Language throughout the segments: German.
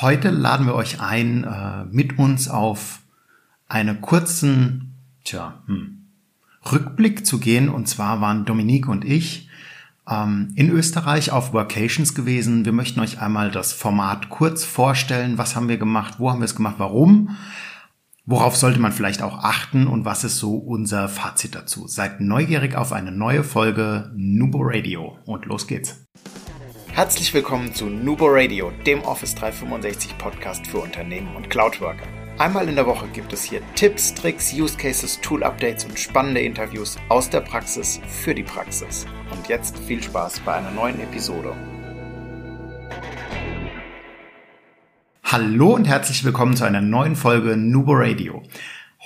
Heute laden wir euch ein, äh, mit uns auf einen kurzen tja, hm, Rückblick zu gehen. Und zwar waren Dominique und ich ähm, in Österreich auf Workations gewesen. Wir möchten euch einmal das Format kurz vorstellen. Was haben wir gemacht? Wo haben wir es gemacht? Warum? Worauf sollte man vielleicht auch achten und was ist so unser Fazit dazu? Seid neugierig auf eine neue Folge Nubo Radio und los geht's. Herzlich willkommen zu Nubo Radio, dem Office 365 Podcast für Unternehmen und Cloudworker. Einmal in der Woche gibt es hier Tipps, Tricks, Use Cases, Tool Updates und spannende Interviews aus der Praxis für die Praxis. Und jetzt viel Spaß bei einer neuen Episode. Hallo und herzlich willkommen zu einer neuen Folge Nubo Radio.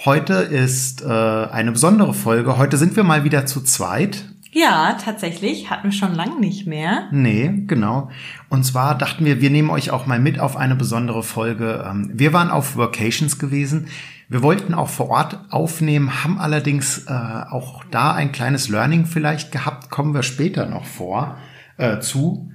Heute ist äh, eine besondere Folge. Heute sind wir mal wieder zu zweit. Ja, tatsächlich. Hatten wir schon lange nicht mehr. Nee, genau. Und zwar dachten wir, wir nehmen euch auch mal mit auf eine besondere Folge. Ähm, wir waren auf Workations gewesen. Wir wollten auch vor Ort aufnehmen, haben allerdings äh, auch da ein kleines Learning vielleicht gehabt. Kommen wir später noch vor äh, zu.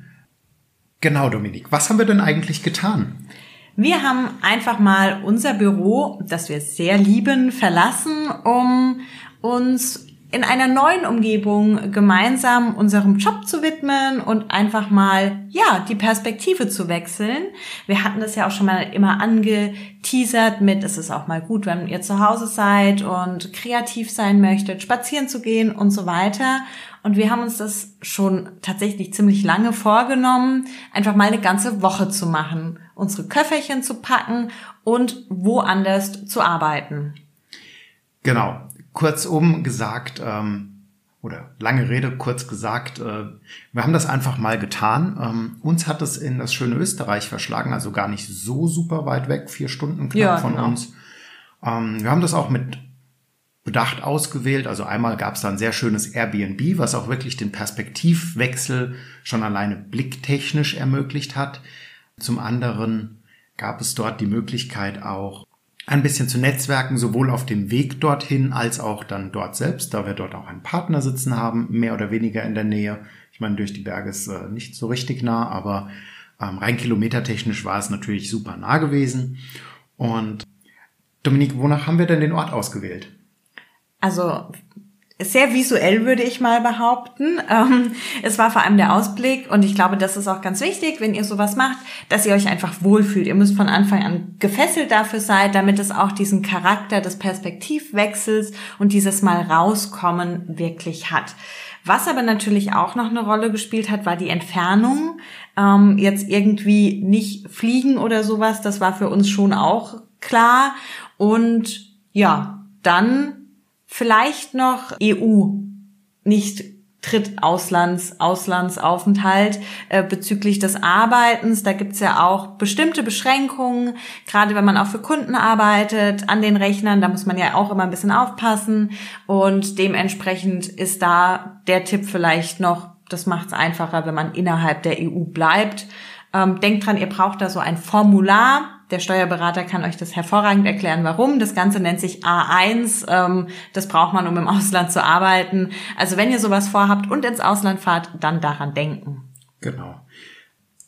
Genau, Dominik. Was haben wir denn eigentlich getan? Wir haben einfach mal unser Büro, das wir sehr lieben, verlassen, um uns in einer neuen Umgebung gemeinsam unserem Job zu widmen und einfach mal, ja, die Perspektive zu wechseln. Wir hatten das ja auch schon mal immer angeteasert mit, es ist auch mal gut, wenn ihr zu Hause seid und kreativ sein möchtet, spazieren zu gehen und so weiter. Und wir haben uns das schon tatsächlich ziemlich lange vorgenommen, einfach mal eine ganze Woche zu machen, unsere Köfferchen zu packen und woanders zu arbeiten. Genau. Kurzum gesagt, ähm, oder lange Rede, kurz gesagt, äh, wir haben das einfach mal getan. Ähm, uns hat es in das schöne Österreich verschlagen, also gar nicht so super weit weg, vier Stunden knapp ja, von genau. uns. Ähm, wir haben das auch mit bedacht ausgewählt. Also einmal gab es da ein sehr schönes Airbnb, was auch wirklich den Perspektivwechsel schon alleine blicktechnisch ermöglicht hat. Zum anderen gab es dort die Möglichkeit auch ein bisschen zu netzwerken, sowohl auf dem Weg dorthin als auch dann dort selbst, da wir dort auch einen Partner sitzen haben, mehr oder weniger in der Nähe. Ich meine, durch die Berge ist äh, nicht so richtig nah, aber ähm, rein kilometertechnisch war es natürlich super nah gewesen. Und Dominik, wonach haben wir denn den Ort ausgewählt? also sehr visuell würde ich mal behaupten. Ähm, es war vor allem der Ausblick und ich glaube, das ist auch ganz wichtig, wenn ihr sowas macht, dass ihr euch einfach wohlfühlt. Ihr müsst von Anfang an gefesselt dafür sein, damit es auch diesen Charakter des Perspektivwechsels und dieses Mal rauskommen wirklich hat. Was aber natürlich auch noch eine Rolle gespielt hat, war die Entfernung. Ähm, jetzt irgendwie nicht fliegen oder sowas, das war für uns schon auch klar. Und ja, dann Vielleicht noch EU, nicht Tritt Auslands, Auslandsaufenthalt äh, bezüglich des Arbeitens. Da gibt's ja auch bestimmte Beschränkungen, gerade wenn man auch für Kunden arbeitet an den Rechnern, da muss man ja auch immer ein bisschen aufpassen. Und dementsprechend ist da der Tipp vielleicht noch, das macht's einfacher, wenn man innerhalb der EU bleibt. Ähm, denkt dran, ihr braucht da so ein Formular, der Steuerberater kann euch das hervorragend erklären, warum. Das Ganze nennt sich A1. Ähm, das braucht man, um im Ausland zu arbeiten. Also wenn ihr sowas vorhabt und ins Ausland fahrt, dann daran denken. Genau.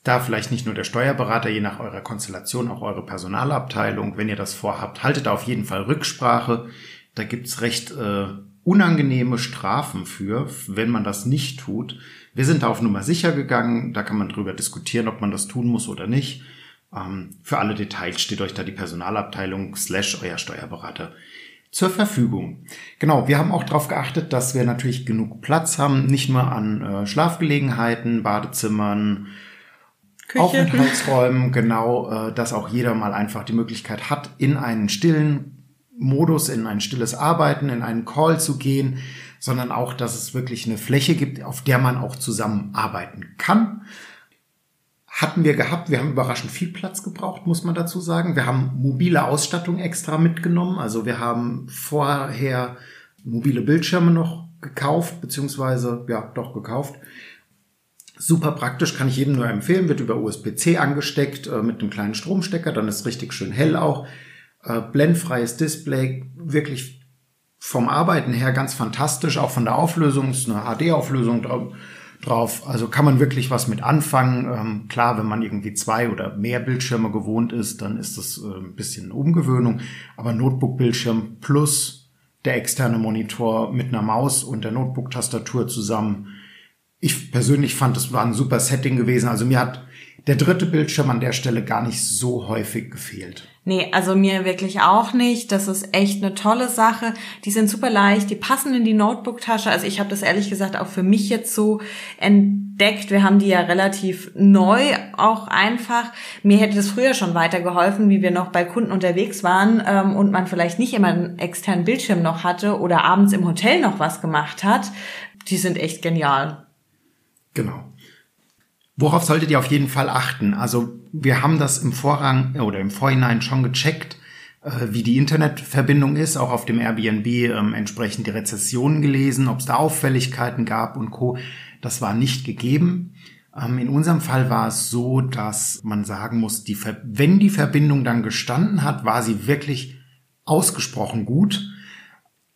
Da vielleicht nicht nur der Steuerberater, je nach eurer Konstellation auch eure Personalabteilung. Wenn ihr das vorhabt, haltet da auf jeden Fall Rücksprache. Da gibt's recht äh, unangenehme Strafen für, wenn man das nicht tut. Wir sind da auf Nummer sicher gegangen. Da kann man drüber diskutieren, ob man das tun muss oder nicht. Ähm, für alle Details steht euch da die Personalabteilung slash euer Steuerberater zur Verfügung. Genau, wir haben auch darauf geachtet, dass wir natürlich genug Platz haben, nicht nur an äh, Schlafgelegenheiten, Badezimmern, Küche. Aufenthaltsräumen, genau, äh, dass auch jeder mal einfach die Möglichkeit hat, in einen stillen Modus, in ein stilles Arbeiten, in einen Call zu gehen, sondern auch, dass es wirklich eine Fläche gibt, auf der man auch zusammenarbeiten kann hatten wir gehabt. Wir haben überraschend viel Platz gebraucht, muss man dazu sagen. Wir haben mobile Ausstattung extra mitgenommen. Also wir haben vorher mobile Bildschirme noch gekauft, beziehungsweise, ja, doch gekauft. Super praktisch, kann ich jedem nur empfehlen, wird über USB-C angesteckt äh, mit einem kleinen Stromstecker, dann ist richtig schön hell auch. Äh, blendfreies Display, wirklich vom Arbeiten her ganz fantastisch, auch von der Auflösung, ist eine HD-Auflösung, drauf. Also kann man wirklich was mit anfangen. Ähm, klar, wenn man irgendwie zwei oder mehr Bildschirme gewohnt ist, dann ist das äh, ein bisschen Umgewöhnung. Aber Notebook-Bildschirm plus der externe Monitor mit einer Maus und der Notebook-Tastatur zusammen. Ich persönlich fand, es war ein super Setting gewesen. Also mir hat der dritte Bildschirm an der Stelle gar nicht so häufig gefehlt. Nee, also mir wirklich auch nicht. Das ist echt eine tolle Sache. Die sind super leicht, die passen in die Notebook-Tasche. Also ich habe das ehrlich gesagt auch für mich jetzt so entdeckt. Wir haben die ja relativ neu auch einfach. Mir hätte das früher schon weitergeholfen, wie wir noch bei Kunden unterwegs waren ähm, und man vielleicht nicht immer einen externen Bildschirm noch hatte oder abends im Hotel noch was gemacht hat. Die sind echt genial. Genau. Worauf solltet ihr auf jeden Fall achten? Also wir haben das im Vorrang oder im Vorhinein schon gecheckt, äh, wie die Internetverbindung ist, auch auf dem Airbnb ähm, entsprechend die Rezessionen gelesen, ob es da Auffälligkeiten gab und Co. Das war nicht gegeben. Ähm, in unserem Fall war es so, dass man sagen muss, die wenn die Verbindung dann gestanden hat, war sie wirklich ausgesprochen gut.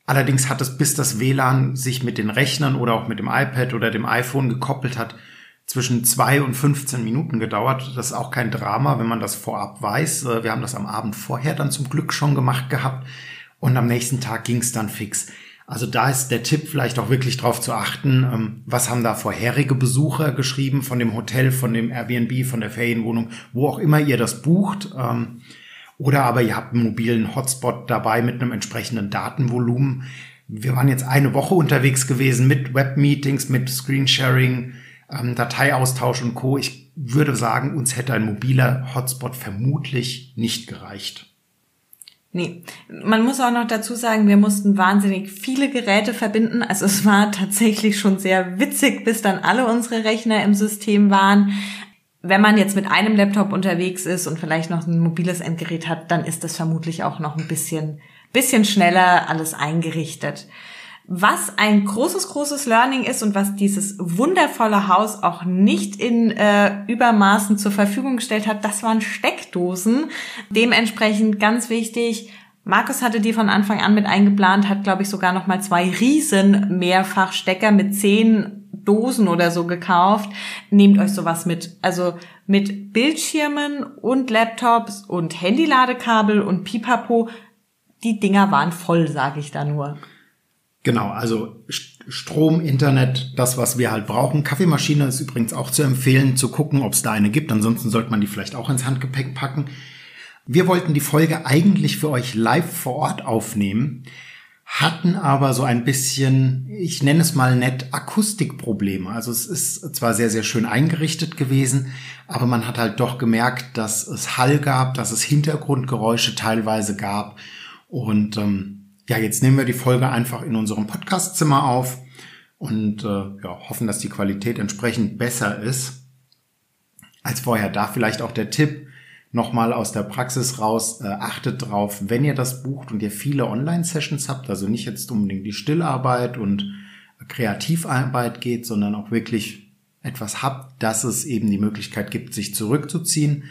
Allerdings hat es, bis das WLAN sich mit den Rechnern oder auch mit dem iPad oder dem iPhone gekoppelt hat, zwischen zwei und 15 Minuten gedauert. Das ist auch kein Drama, wenn man das vorab weiß. Äh, wir haben das am Abend vorher dann zum Glück schon gemacht gehabt und am nächsten Tag ging es dann fix. Also da ist der Tipp vielleicht auch wirklich drauf zu achten, ähm, was haben da vorherige Besucher geschrieben von dem Hotel, von dem Airbnb, von der Ferienwohnung, wo auch immer ihr das bucht. Ähm, oder aber ihr habt einen mobilen Hotspot dabei mit einem entsprechenden Datenvolumen. Wir waren jetzt eine Woche unterwegs gewesen mit Webmeetings, mit Screensharing, ähm, Dateiaustausch und Co. Ich würde sagen, uns hätte ein mobiler Hotspot vermutlich nicht gereicht. Nee, man muss auch noch dazu sagen, wir mussten wahnsinnig viele Geräte verbinden. Also es war tatsächlich schon sehr witzig, bis dann alle unsere Rechner im System waren. Wenn man jetzt mit einem Laptop unterwegs ist und vielleicht noch ein mobiles Endgerät hat, dann ist das vermutlich auch noch ein bisschen, bisschen schneller alles eingerichtet. Was ein großes, großes Learning ist und was dieses wundervolle Haus auch nicht in äh, Übermaßen zur Verfügung gestellt hat, das waren Steckdosen. Dementsprechend ganz wichtig, Markus hatte die von Anfang an mit eingeplant, hat, glaube ich, sogar noch mal zwei riesen Mehrfachstecker mit zehn Dosen oder so gekauft. Nehmt euch sowas mit. Also mit Bildschirmen und Laptops und Handyladekabel und Pipapo. Die Dinger waren voll, sage ich da nur. Genau, also Strom, Internet, das, was wir halt brauchen. Kaffeemaschine ist übrigens auch zu empfehlen, zu gucken, ob es da eine gibt. Ansonsten sollte man die vielleicht auch ins Handgepäck packen. Wir wollten die Folge eigentlich für euch live vor Ort aufnehmen, hatten aber so ein bisschen, ich nenne es mal nett, Akustikprobleme. Also es ist zwar sehr, sehr schön eingerichtet gewesen, aber man hat halt doch gemerkt, dass es Hall gab, dass es Hintergrundgeräusche teilweise gab und ähm, ja, jetzt nehmen wir die Folge einfach in unserem Podcastzimmer auf und äh, ja, hoffen, dass die Qualität entsprechend besser ist als vorher. Da vielleicht auch der Tipp nochmal aus der Praxis raus, äh, achtet drauf, wenn ihr das bucht und ihr viele Online-Sessions habt, also nicht jetzt unbedingt die Stillarbeit und Kreativarbeit geht, sondern auch wirklich etwas habt, dass es eben die Möglichkeit gibt, sich zurückzuziehen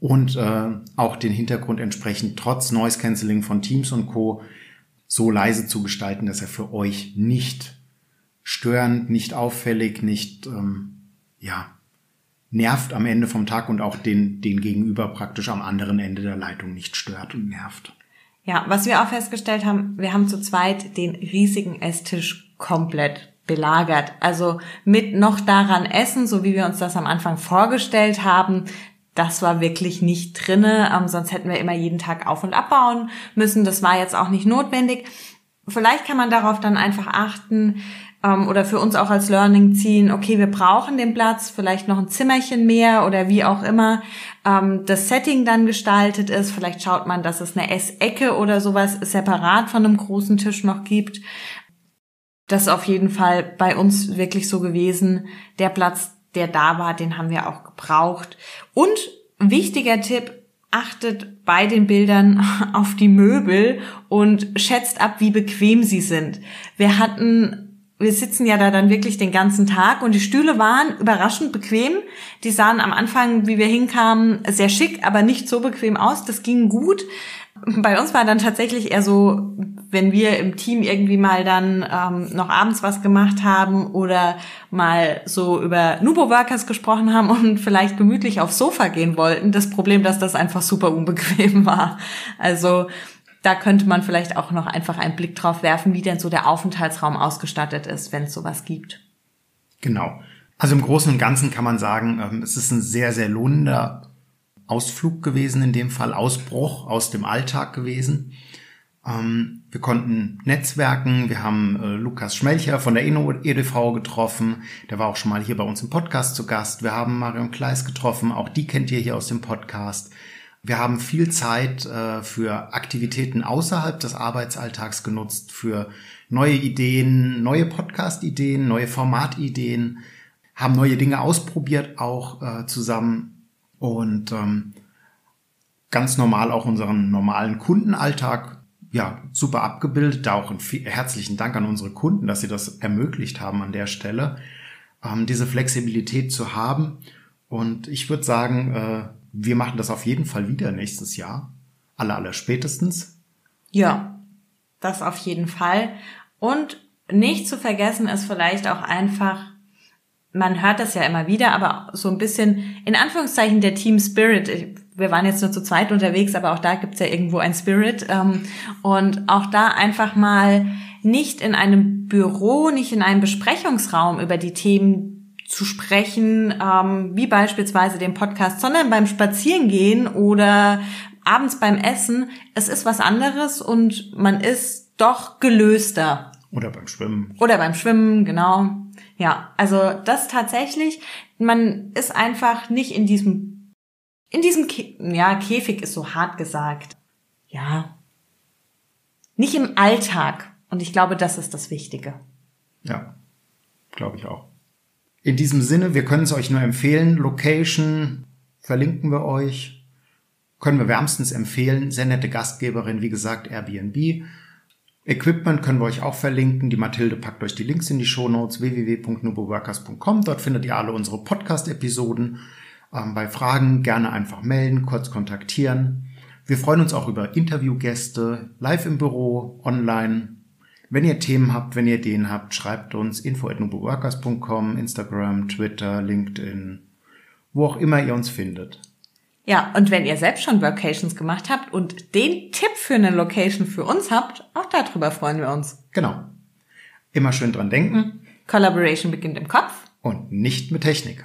und äh, auch den Hintergrund entsprechend trotz Noise Cancelling von Teams und Co so leise zu gestalten, dass er für euch nicht störend, nicht auffällig, nicht ähm, ja nervt am Ende vom Tag und auch den, den Gegenüber praktisch am anderen Ende der Leitung nicht stört und nervt. Ja, was wir auch festgestellt haben, wir haben zu zweit den riesigen Esstisch komplett belagert. Also mit noch daran essen, so wie wir uns das am Anfang vorgestellt haben, das war wirklich nicht drinne, ähm, sonst hätten wir immer jeden Tag auf und abbauen müssen. Das war jetzt auch nicht notwendig. Vielleicht kann man darauf dann einfach achten ähm, oder für uns auch als Learning ziehen, okay, wir brauchen den Platz, vielleicht noch ein Zimmerchen mehr oder wie auch immer ähm, das Setting dann gestaltet ist. Vielleicht schaut man, dass es eine Essecke oder sowas separat von einem großen Tisch noch gibt. Das ist auf jeden Fall bei uns wirklich so gewesen. Der Platz, der da war, den haben wir auch gebraucht. Und wichtiger Tipp, achtet bei den Bildern auf die Möbel und schätzt ab, wie bequem sie sind. Wir hatten wir sitzen ja da dann wirklich den ganzen Tag und die Stühle waren überraschend bequem. Die sahen am Anfang, wie wir hinkamen, sehr schick, aber nicht so bequem aus. Das ging gut. Bei uns war dann tatsächlich eher so wenn wir im Team irgendwie mal dann ähm, noch abends was gemacht haben oder mal so über Nubo-Workers gesprochen haben und vielleicht gemütlich aufs Sofa gehen wollten, das Problem, dass das einfach super unbequem war. Also da könnte man vielleicht auch noch einfach einen Blick drauf werfen, wie denn so der Aufenthaltsraum ausgestattet ist, wenn es sowas gibt. Genau. Also im Großen und Ganzen kann man sagen, ähm, es ist ein sehr, sehr lohnender Ausflug gewesen, in dem Fall Ausbruch aus dem Alltag gewesen. Ähm, wir konnten netzwerken, wir haben äh, Lukas Schmelcher von der EDV getroffen, der war auch schon mal hier bei uns im Podcast zu Gast. Wir haben Marion Kleis getroffen, auch die kennt ihr hier aus dem Podcast. Wir haben viel Zeit äh, für Aktivitäten außerhalb des Arbeitsalltags genutzt, für neue Ideen, neue Podcast-Ideen, neue Formatideen, haben neue Dinge ausprobiert auch äh, zusammen und ähm, ganz normal auch unseren normalen Kundenalltag ja super abgebildet. Da auch einen herzlichen Dank an unsere Kunden, dass sie das ermöglicht haben an der Stelle, ähm, diese Flexibilität zu haben. Und ich würde sagen, äh, wir machen das auf jeden Fall wieder nächstes Jahr. Alle, alle spätestens. Ja, das auf jeden Fall. Und nicht zu vergessen ist vielleicht auch einfach, man hört das ja immer wieder, aber so ein bisschen in Anführungszeichen der Team Spirit. Wir waren jetzt nur zu zweit unterwegs, aber auch da gibt's ja irgendwo ein Spirit. Ähm, und auch da einfach mal nicht in einem Büro, nicht in einem Besprechungsraum über die Themen zu sprechen, ähm, wie beispielsweise den Podcast, sondern beim Spazierengehen oder abends beim Essen. Es ist was anderes und man ist doch gelöster. Oder beim Schwimmen. Oder beim Schwimmen, genau. Ja, also das tatsächlich, man ist einfach nicht in diesem, in diesem, Kä ja, Käfig ist so hart gesagt. Ja. Nicht im Alltag. Und ich glaube, das ist das Wichtige. Ja, glaube ich auch. In diesem Sinne, wir können es euch nur empfehlen. Location verlinken wir euch. Können wir wärmstens empfehlen. Sehr nette Gastgeberin, wie gesagt, Airbnb. Equipment können wir euch auch verlinken. Die Mathilde packt euch die Links in die Shownotes www.nuboworkers.com. Dort findet ihr alle unsere Podcast-Episoden. Ähm, bei Fragen gerne einfach melden, kurz kontaktieren. Wir freuen uns auch über Interviewgäste, live im Büro, online, wenn ihr Themen habt, wenn ihr Ideen habt, schreibt uns info@nuboworkers.com, Instagram, Twitter, LinkedIn, wo auch immer ihr uns findet. Ja, und wenn ihr selbst schon Workations gemacht habt und den Tipp für eine Location für uns habt, auch darüber freuen wir uns. Genau. Immer schön dran denken. Collaboration beginnt im Kopf. Und nicht mit Technik.